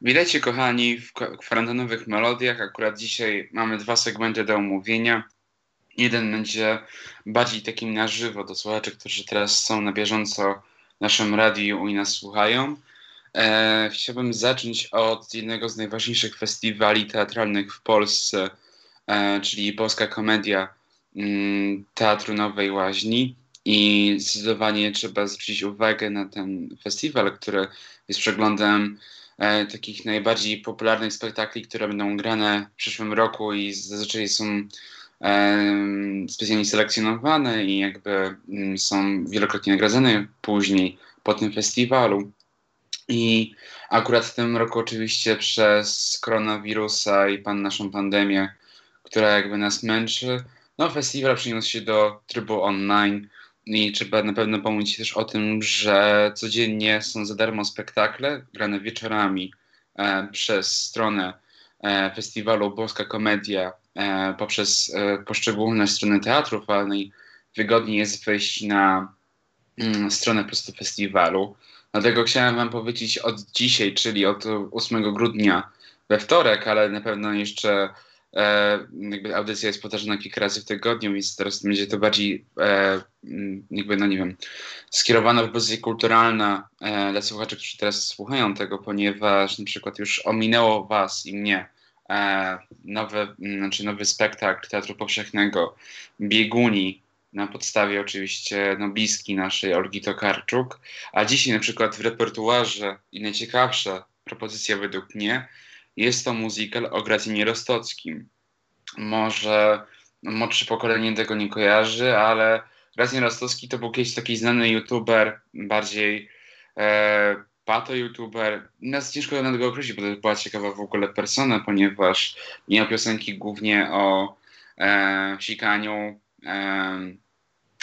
Witajcie kochani w kwarantannowych melodiach. Akurat dzisiaj mamy dwa segmenty do omówienia. Jeden będzie bardziej takim na żywo do słuchaczy, którzy teraz są na bieżąco w naszym radiu i nas słuchają. E, chciałbym zacząć od jednego z najważniejszych festiwali teatralnych w Polsce, e, czyli Polska Komedia mm, Teatru Nowej Łaźni. I zdecydowanie trzeba zwrócić uwagę na ten festiwal, który jest przeglądem takich najbardziej popularnych spektakli, które będą grane w przyszłym roku i zazwyczaj są e, specjalnie selekcjonowane i jakby mm, są wielokrotnie nagradzane później po tym festiwalu. I akurat w tym roku oczywiście przez koronawirusa i pan naszą pandemię, która jakby nas męczy, no festiwal przeniósł się do trybu online i trzeba na pewno pomóc też o tym, że codziennie są za darmo spektakle grane wieczorami e, przez stronę e, festiwalu Boska Komedia, e, poprzez e, poszczególne strony teatrów, ale najwygodniej jest wejść na mm, stronę po prostu festiwalu. Dlatego chciałem Wam powiedzieć od dzisiaj, czyli od 8 grudnia we wtorek, ale na pewno jeszcze e, jakby audycja jest powtarzana kilka razy w tygodniu, więc teraz będzie to bardziej e, jakby, no nie wiem, skierowana w pozycję kulturalna e, dla słuchaczy, którzy teraz słuchają tego, ponieważ na przykład już ominęło Was i mnie e, nowy, znaczy nowy spektakl Teatru Powszechnego Bieguni, na podstawie oczywiście no, bliski naszej Olgi Tokarczuk, a dzisiaj na przykład w repertuarze i najciekawsza propozycja według mnie jest to musical o Gracinie Rostockim. Może młodsze pokolenie tego nie kojarzy, ale Gracin Rostocki to był kiedyś taki znany youtuber, bardziej e, pato-youtuber. Nas ciężko na tego określić, bo to była ciekawa w ogóle persona, ponieważ miał piosenki głównie o e, sikaniu, e,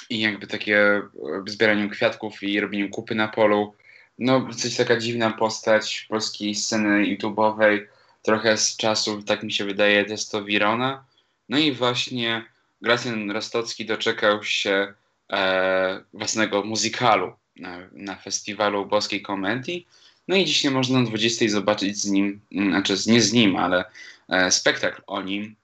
i jakby takie e, zbieraniu kwiatków i robieniu kupy na polu. No, coś taka dziwna postać polskiej sceny YouTube'owej, trochę z czasów, tak mi się wydaje, testowirona. No i właśnie Gracjan Rostocki doczekał się e, własnego muzykalu na, na festiwalu boskiej komedii. No i dzisiaj można o 20 zobaczyć z nim, znaczy nie z nim, ale e, spektakl o nim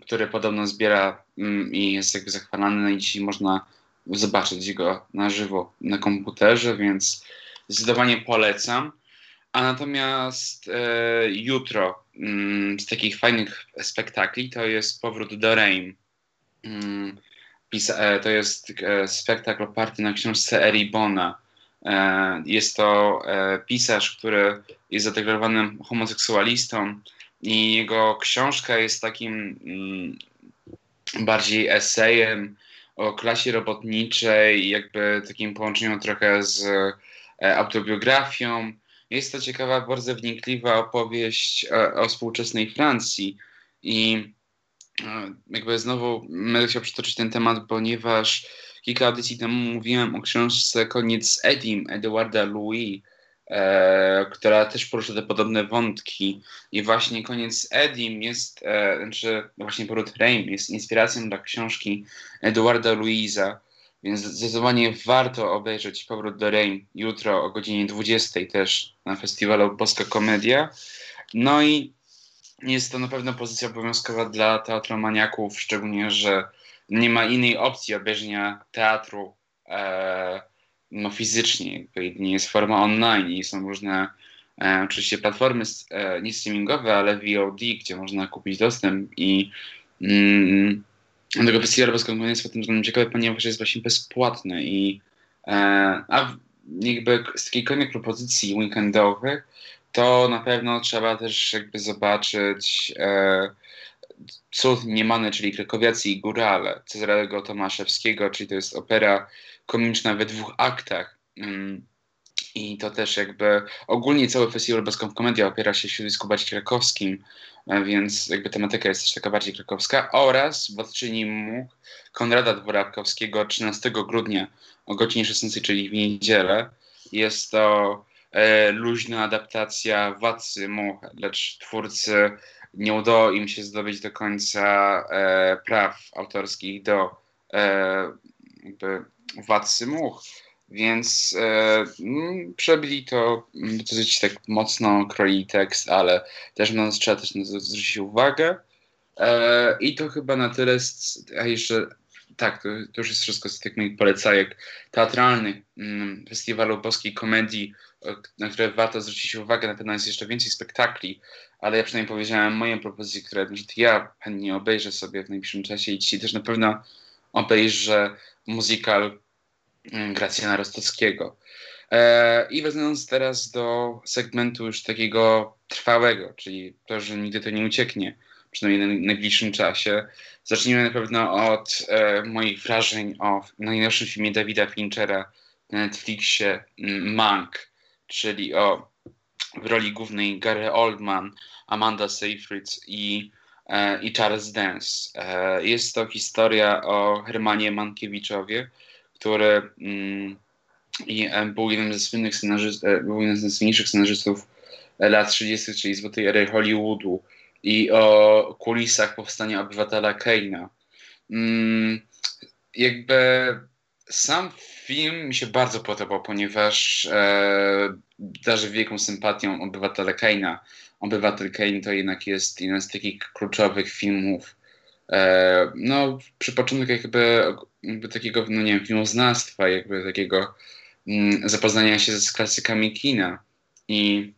który podobno zbiera mm, i jest jakby zachwalany, no i dzisiaj można zobaczyć go na żywo na komputerze, więc zdecydowanie polecam. A natomiast e, jutro mm, z takich fajnych spektakli to jest Powrót do Reim. Mm, e, to jest e, spektakl oparty na książce Eribona. E, jest to e, pisarz, który jest zadeklarowanym homoseksualistą, i jego książka jest takim mm, bardziej esejem o klasie robotniczej, jakby takim połączeniem trochę z e, autobiografią. Jest to ciekawa, bardzo wnikliwa opowieść o, o współczesnej Francji i e, jakby znowu będę chciał przytoczyć ten temat, ponieważ kilka audycji temu mówiłem o książce Koniec Edim Edwarda Louis, e, która też porusza te podobne wątki. I właśnie koniec Edim jest, e, znaczy właśnie Poród Reim jest inspiracją dla książki Eduarda Luiza, więc zdecydowanie warto obejrzeć Powrót do Reim jutro o godzinie 20 też na festiwalu Polska Komedia. No i jest to na pewno pozycja obowiązkowa dla teatromaniaków, szczególnie, że nie ma innej opcji obejrzenia teatru e, no, fizycznie, nie jest forma online i są różne e, oczywiście platformy e, nie streamingowe, ale VOD, gdzie można kupić dostęp i mm, tego festiwalu bez konkurencji pod tym względem ciekawe, ponieważ jest właśnie bezpłatny i e, a jakby z jakiejkolwiek propozycji weekendowych, to na pewno trzeba też jakby zobaczyć e, Cud Niemany, czyli Krakowiacy i Górale Cezarego Tomaszewskiego, czyli to jest opera komiczna we dwóch aktach. Mm, I to też jakby ogólnie cały festiwal Bezką Komedia opiera się w środowisku bardziej krakowskim, e, więc jakby tematyka jest też taka bardziej krakowska. Oraz władczyni much Konrada Dworakowskiego 13 grudnia o godzinie 16, czyli w niedzielę. Jest to e, luźna adaptacja Władcy Much, lecz twórcy nie udało im się zdobyć do końca e, praw autorskich do e, jakby Władcy Much, Więc e, mm, przebili to dosyć tak mocno, kroili tekst, ale też no, trzeba też na zwrócić uwagę. E, I to chyba na tyle, a jeszcze tak, to, to, już jest wszystko z tych moich polecajek teatralnych mm, Festiwalu Boskiej Komedii, na które warto zwrócić uwagę. Na pewno jest jeszcze więcej spektakli, ale ja przynajmniej powiedziałem moje propozycje, które ja chętnie obejrzę sobie w najbliższym czasie i dzisiaj też na pewno obejrzę mm, Gracjana Rostockiego. E, I wracając teraz do segmentu już takiego trwałego, czyli to, że nigdy to nie ucieknie, przynajmniej na najbliższym czasie. Zacznijmy na pewno od e, moich wrażeń o najnowszym filmie Davida Finchera na Netflixie mm, Mank, czyli o w roli głównej Gary Oldman, Amanda Seyfried i, e, i Charles Dance. Jest to historia o Hermanie Mankiewiczowie, który mm, i, e, był jednym ze słynnych scenarzystów, e, był jednym scenarzystów lat 30., czyli złotej ery Hollywoodu i o kulisach powstania obywatela Keina. Mm, jakby sam film mi się bardzo podobał, ponieważ e, darzy wielką sympatią obywatela Keina. Obywatel Kane to jednak jest jeden z takich kluczowych filmów. E, no, przy początku jakby, jakby takiego, no nie wiem, filmoznawstwa, jakby takiego mm, zapoznania się z klasykami kina. I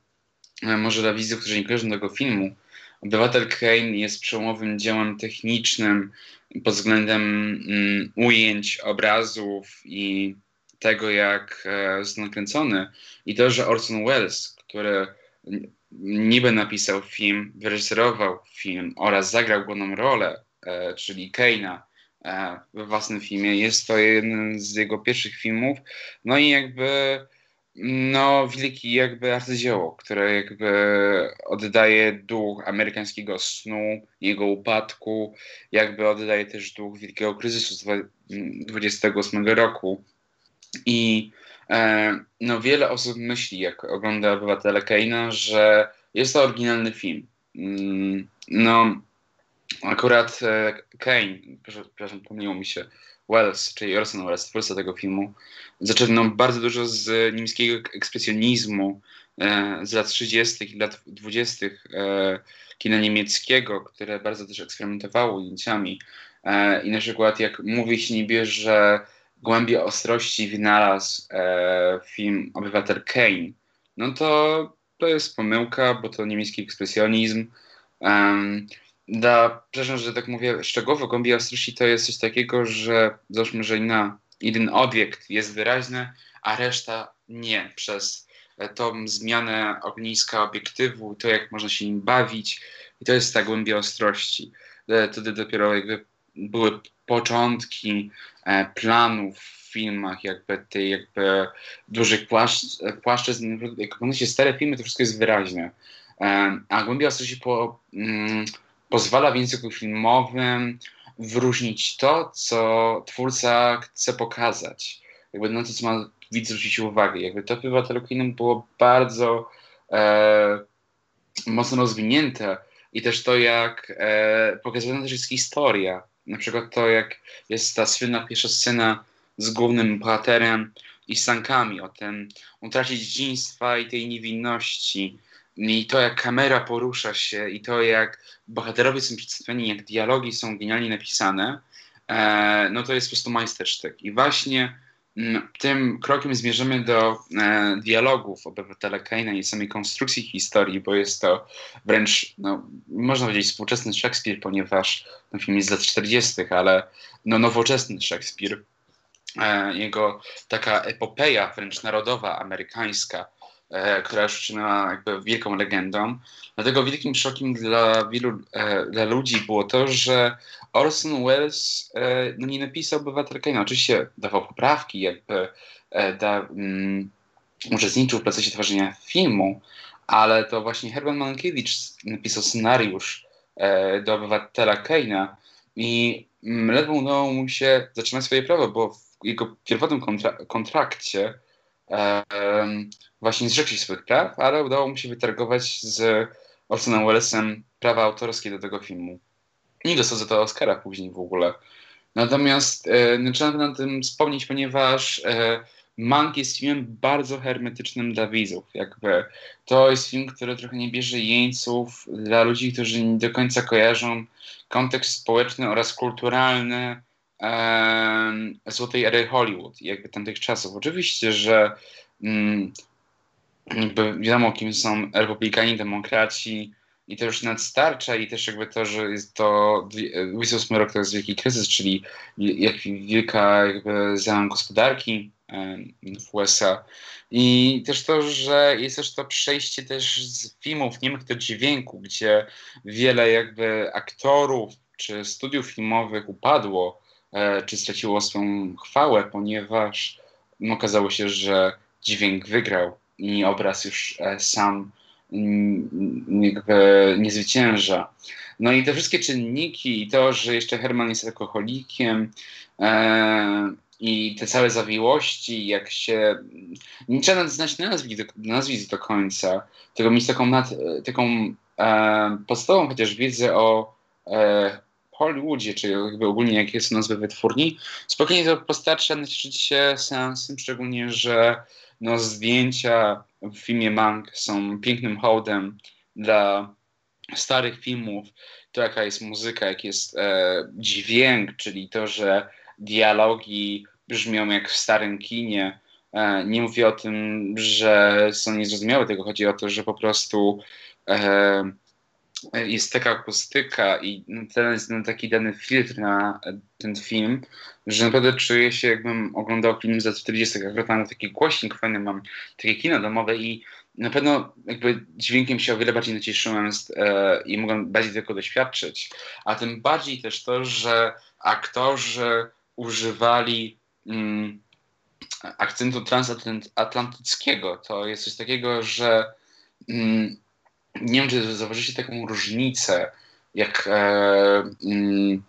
e, może dla widzów, którzy nie kojarzą tego filmu, Obywatel Kane jest przełomowym dziełem technicznym pod względem mm, ujęć, obrazów i tego, jak e, jest nakręcony. I to, że Orson Welles, który niby napisał film, wyreżyserował film oraz zagrał główną rolę, czyli Kane'a e, we własnym filmie, jest to jeden z jego pierwszych filmów. No i jakby no, wielki jakby arcydzieło, które jakby oddaje duch amerykańskiego snu, jego upadku, jakby oddaje też duch wielkiego kryzysu z 28 roku. I e, no, wiele osób myśli, jak ogląda Obywatele Keina, że jest to oryginalny film. Mm, no, akurat e, Kane, przepraszam, pomyliło mi się, Wells, czyli Orson Welles, twórca tego filmu, zaczerpnął bardzo dużo z niemieckiego ekspresjonizmu e, z lat 30. i lat 20. E, kina niemieckiego, które bardzo też eksperymentowało ujęciami. I na przykład jak mówi się niby, że głębie ostrości wynalazł film Obywatel Kane, no to to jest pomyłka, bo to niemiecki ekspresjonizm. Um, da, przepraszam, że tak mówię, szczegółowo głębi ostrości to jest coś takiego, że załóżmy, że na jeden obiekt jest wyraźny, a reszta nie, przez tą zmianę ogniska obiektywu, to jak można się nim bawić i to jest ta głębia ostrości. Wtedy dopiero jakby były początki e, planów w filmach, jakby tej jakby dużych płaszcz, płaszczyzn, jak ogląda się stare filmy, to wszystko jest wyraźne. E, a głębia ostrości po, mm, pozwala w języku filmowym wyróżnić to, co twórca chce pokazać. Jakby na to, co ma widz zwrócić uwagę. Jakby to Obywatelu Kinem było bardzo e, mocno rozwinięte i też to, jak e, pokazywana też jest historia. Na przykład to, jak jest ta słynna pierwsza scena z głównym bohaterem i sankami, o tym utracie dzieciństwa i tej niewinności i to, jak kamera porusza się, i to, jak bohaterowie są przedstawieni, jak dialogi są genialnie napisane, e, no to jest po prostu majstersztyk. I właśnie m, mm, tym krokiem zmierzymy do e, dialogów obywatela Kaina i samej konstrukcji historii, bo jest to wręcz, no, można powiedzieć, współczesny Szekspir, ponieważ ten film jest z lat 40., ale no, nowoczesny Szekspir. E, jego taka epopeja wręcz narodowa, amerykańska, która już uczynęła jakby wielką legendą. Dlatego wielkim szokiem dla wielu e, dla ludzi było to, że Orson Welles e, no nie napisał Obywatel Kaina. Oczywiście dawał poprawki, jakby e, da, mm, uczestniczył w procesie tworzenia filmu, ale to właśnie Herman Mankiewicz napisał scenariusz e, do Obywatela Keina i mm, ledwo udało mu się zatrzymać swoje prawo, bo w jego pierwotnym kontra kontrakcie e, właśnie zrzekł się swoich praw, ale udało mu się wytargować z Orsonem Wellesem prawa autorskie do tego filmu. Nie dostał za to Oscara później w ogóle. Natomiast e, no, trzeba na tym wspomnieć, ponieważ e, Mank jest filmem bardzo hermetycznym dla widzów. Jakby to jest film, który trochę nie bierze jeńców dla ludzi, którzy nie do końca kojarzą kontekst społeczny oraz kulturalny złotej ery Hollywood, jakby tamtych czasów. Oczywiście, że mm, jakby wiadomo, kim są republikani, demokraci, i to już nadstarcza i też jakby to, że jest to 28 rok to jest wielki kryzys, czyli wielka jakby zmiana gospodarki w USA i też to, że jest też to przejście też z filmów niemych do dźwięku, gdzie wiele jakby aktorów czy studiów filmowych upadło, czy straciło swoją chwałę, ponieważ no, okazało się, że dźwięk wygrał i obraz już e, sam jakby nie zwycięża. No i te wszystkie czynniki, i to, że jeszcze Herman jest alkoholikiem, e, i te całe zawiłości, jak się. Nie trzeba znać nazwisk do, nazwisk do końca, tylko mieć taką, nad, taką e, podstawową chociaż wiedzę o e, Hollywoodzie, czy jakby ogólnie jakie są nazwy wytwórni. Spokojnie to postarczy nacieszyć się seansem, szczególnie, że no, zdjęcia w filmie Mank są pięknym hołdem dla starych filmów. To jaka jest muzyka, jak jest e, dźwięk, czyli to, że dialogi brzmią jak w starym kinie. E, nie mówię o tym, że są niezrozumiałe, tylko chodzi o to, że po prostu e, jest taka akustyka i ten jest taki dany filtr na ten film, że naprawdę czuję się jakbym oglądał film z lat 40. Akurat mam taki głośnik fajny, mam takie kino domowe i na pewno jakby dźwiękiem się o wiele bardziej nacieszyłem z, e, i mogłem bardziej tego doświadczyć. A tym bardziej też to, że aktorzy używali mm, akcentu transatlantyckiego. To jest coś takiego, że mm, nie wiem, czy zauważycie taką różnicę, jak, e, mm,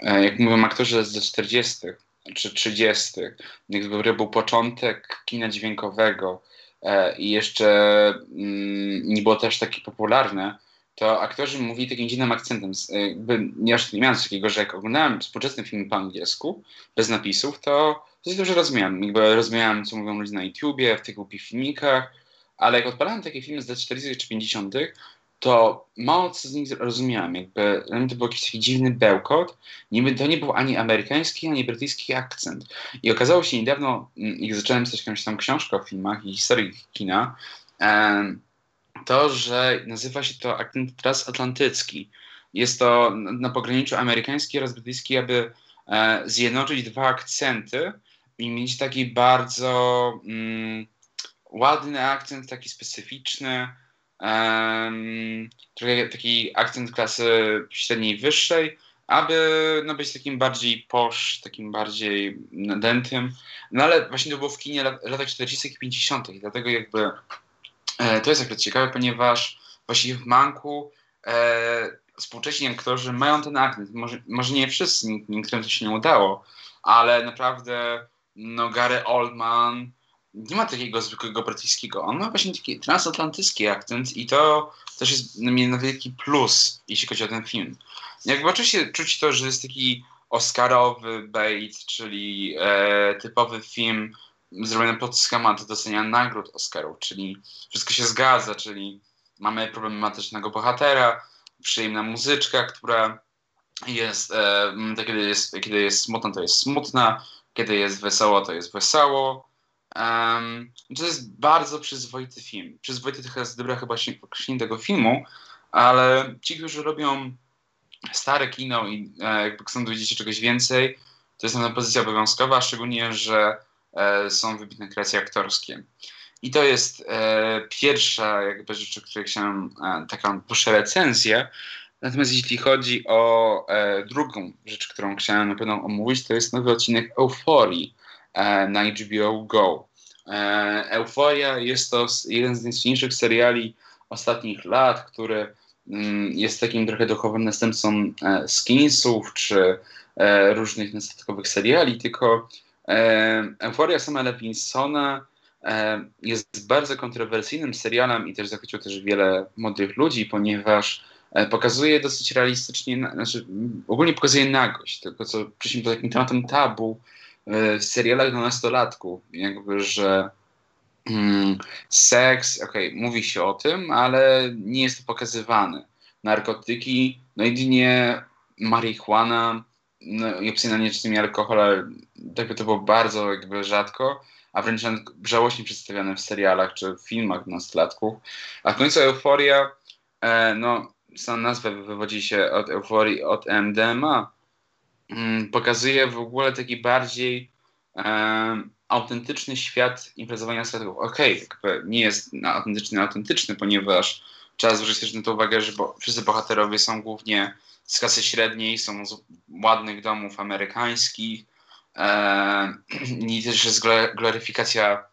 e, jak mówią aktorzy ze 40. czy 30. Jakby był początek kina dźwiękowego e, i jeszcze mm, nie było też takie popularne, to aktorzy mówili takim dziwnym akcentem. Jakby nie, nie miałem takiego, że jak oglądałem współczesny film po angielsku, bez napisów, to dosyć dobrze rozumiałem. Jakby rozumiałem, co mówią ludzie na YouTubie, w tych głupich filmikach, ale jak odpalałem takie filmy z lat 40 czy 50 to mało co z nich rozumiałem. Jakby dla mnie to był jakiś taki dziwny bełkot. Niby to nie był ani amerykański, ani brytyjski akcent. I okazało się niedawno, mm, jak zacząłem czytać jakąś tam książkę o filmach i historii kina, to, że nazywa się to akcent transatlantycki. Jest to na pograniczu amerykański oraz brytyjski, aby e, zjednoczyć dwa akcenty i mieć taki bardzo mm, ładny akcent, taki specyficzny, um, trochę taki akcent klasy średniej, wyższej, aby no, być takim bardziej posz, takim bardziej nadętym. No ale właśnie to było w kinie lat, latach 40. i 50. I dlatego jakby e, to jest akurat ciekawe, ponieważ właśnie w Manku e, współcześni aktorzy mają ten akcent. Może, może nie wszyscy, niektórym to się nie udało, ale naprawdę no Gary Oldman nie ma takiego zwykłego brytyjskiego. On ma właśnie taki transatlantycki akcent i to też jest na mnie wielki plus, jeśli chodzi o ten film. Jakby oczywiście czuć to, że jest taki oscarowy bait, czyli e, typowy film zrobiony pod schemat docenia nagród Oscarów, czyli wszystko się zgadza, czyli mamy problematycznego bohatera, przyjemna muzyczka, która jest, e, kiedy, jest kiedy jest smutna, to jest smutna, kiedy jest wesoło, to jest wesoło. Um, to jest bardzo przyzwoity film. Przyzwoity to jest dobra chyba określenie tego filmu, ale ci, którzy robią stare kino i e, jakby chcą dowiedzieć się czegoś więcej, to jest na pozycja obowiązkowa, szczególnie, że e, są wybitne kreacje aktorskie. I to jest e, pierwsza jakby rzecz, o której chciałem, e, taką dłuższą recenzję. Natomiast jeśli chodzi o e, drugą rzecz, którą chciałem na pewno omówić, to jest nowy odcinek Euforii na HBO Go. E, Euforia jest to jeden z najsłynniejszych seriali ostatnich lat, który mm, jest takim trochę duchowym następcą e, Skinsów czy e, różnych następnych seriali, tylko e, Euforia sama Levinsona e, jest bardzo kontrowersyjnym serialem i też zachwycił też wiele młodych ludzi, ponieważ E, pokazuje dosyć realistycznie, znaczy ogólnie pokazuje nagość, tylko co było takim tematem tabu w serialach dla nastolatków, jakby, że mm, seks, okej, okay, mówi się o tym, ale nie jest to pokazywane. Narkotyki, no jedynie marihuana, no, i opcjonalnie czasami alkohol, ale jakby to było bardzo jakby rzadko, a wręcz żałośnie przedstawiane w serialach czy w filmach nastolatków. A w końcu euforia, e, no sama nazwa wywodzi się od euforii, od MDMA, pokazuje w ogóle taki bardziej e, autentyczny świat imprezowania nastolatków. Okej, okay, nie jest autentyczny, autentyczny, ponieważ trzeba zwrócić też na to uwagę, że bo wszyscy bohaterowie są głównie z klasy średniej, są z ładnych domów amerykańskich. E, I też jest gloryfikacja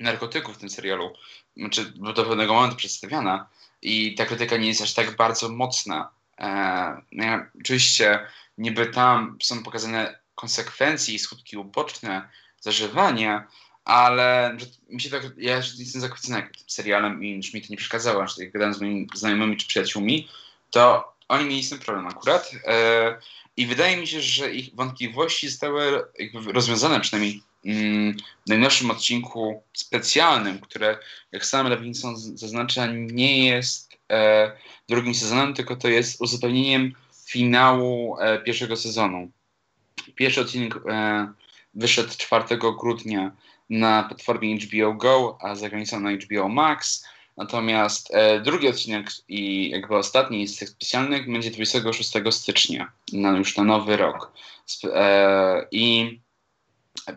narkotyków w tym serialu, znaczy do pewnego momentu przedstawiana. I ta krytyka nie jest aż tak bardzo mocna. E, oczywiście niby tam są pokazane konsekwencje i skutki uboczne zażywania, ale mi się tak, ja jestem zachwycony tym serialem i już mi to nie przeszkadzało, że jak gadałem z moimi znajomymi czy przyjaciółmi, to oni mieli z tym problem akurat. E, I wydaje mi się, że ich wątpliwości zostały rozwiązane, przynajmniej mm, w najnowszym odcinku specjalnym, które, jak sam Levinson zaznacza, nie jest e, drugim sezonem, tylko to jest uzupełnieniem finału e, pierwszego sezonu. Pierwszy odcinek e, wyszedł 4 grudnia na platformie HBO Go, a za granicą na HBO Max. Natomiast e, drugi odcinek i jakby ostatni z tych specjalnych będzie 26 stycznia, na, już na nowy rok. E, I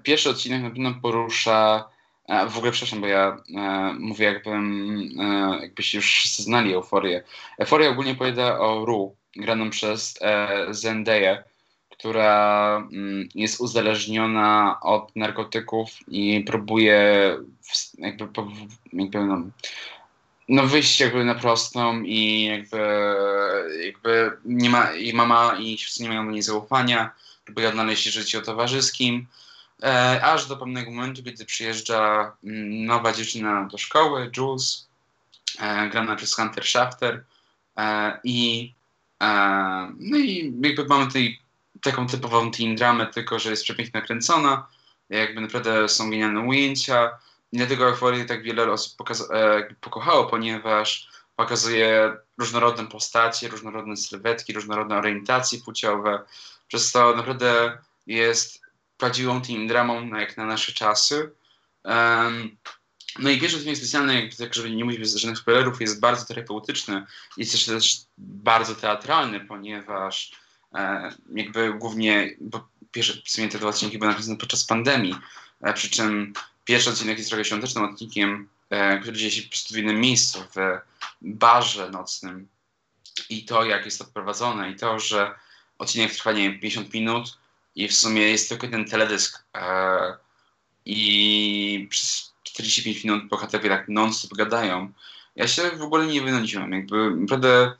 pierwszy odcinek na pewno porusza, e, w ogóle przepraszam, bo ja e, mówię jakbym, jakbyście już wszyscy znali Euforię. Euforia ogólnie opowiada o Ru, graną przez e, Zendaya, która mm, jest uzależniona od narkotyków i próbuje jakby, jakby no, no wyjść jakby na prostą i jakby, jakby nie ma, i mama i siostry nie mają do niej zaufania, próbuje odnaleźć życie towarzyskim, e, aż do pewnego momentu, kiedy przyjeżdża mm, nowa dziewczyna do szkoły, Jules, e, grana przez Hunter Shafter e, i no i jakby mamy tutaj taką typową teen dramę, tylko że jest przepięknie nakręcona, jakby naprawdę są genialne ujęcia, i dlatego Euforię tak wiele osób e, pokochało, ponieważ pokazuje różnorodne postacie, różnorodne sylwetki, różnorodne orientacje płciowe. Przez to naprawdę jest prawdziwą team dramą jak na nasze czasy. Um, no i pierwszy odcinek specjalny, tak żeby nie mówić bez żadnych spoilerów, jest bardzo terapeutyczny. Jest też, też bardzo teatralny, ponieważ e, jakby głównie, bo pierwsze w sumie te dwa odcinki były napisane podczas pandemii, e, przy czym Pierwszy odcinek jest trochę świątecznym odcinkiem, e, który dzieje się po prostu w innym miejscu, w barze nocnym. I to, jak jest to wprowadzone, i to, że odcinek trwa, nie wiem, 50 minut i w sumie jest tylko ten teledysk e, i przez 45 minut bohaterowie tak non-stop gadają. Ja się w ogóle nie wynudziłem, jakby naprawdę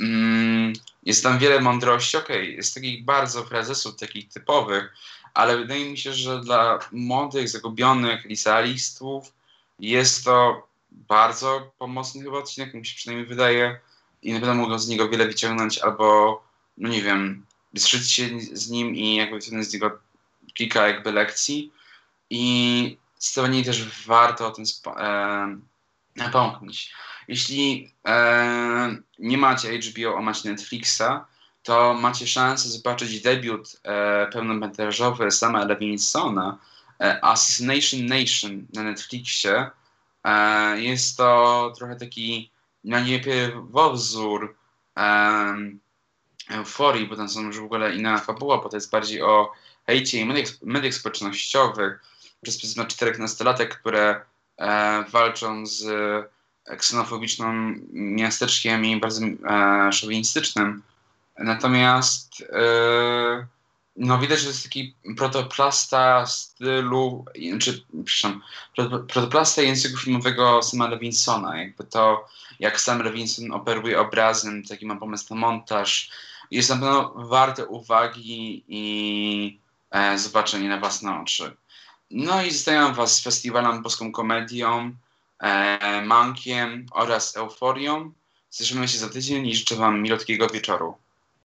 mm, jest tam wiele mądrości, okej, okay, jest takich bardzo frazesów, takich typowych, ale wydaje mi się, że dla młodych, zagubionych licealistów jest to bardzo pomocny chyba odcinek, mi się przynajmniej wydaje i na pewno mogą z niego wiele wyciągnąć albo, no nie wiem, zżyć się z nim i jakby wyciągnąć z niego kilka jakby lekcji i zdecydowanie też warto o tym e, napomknąć. Jeśli e, nie macie HBO, a macie Netflixa, to macie szansę zobaczyć debiut e, pełnometrażowy Sama Levinsona, e, Assassination Nation na Netflixie. E, jest to trochę taki na niepierwowzór e, euforii, bo tam są już w ogóle inna fabuła, bo to jest bardziej o hejcie i mediach, mediach społecznościowych przez pryzmat czterech nastolatek, które e, walczą z ksenofobicznym miasteczkiem i bardzo e, szowinistycznym Natomiast yy, no widać, że jest taki protoplasta stylu, czy przepraszam, protoplasta języku filmowego Sama Levinsona. Jakby to, jak Sam Levinson operuje obrazem, taki ma pomysł na montaż, jest na pewno warte uwagi i e, zobaczenia na własne oczy. No i zostawiam Was z festiwalem Polską Komedią, e, Mankiem oraz Euforią. Słyszymy się za tydzień i życzę Wam milotkiego wieczoru.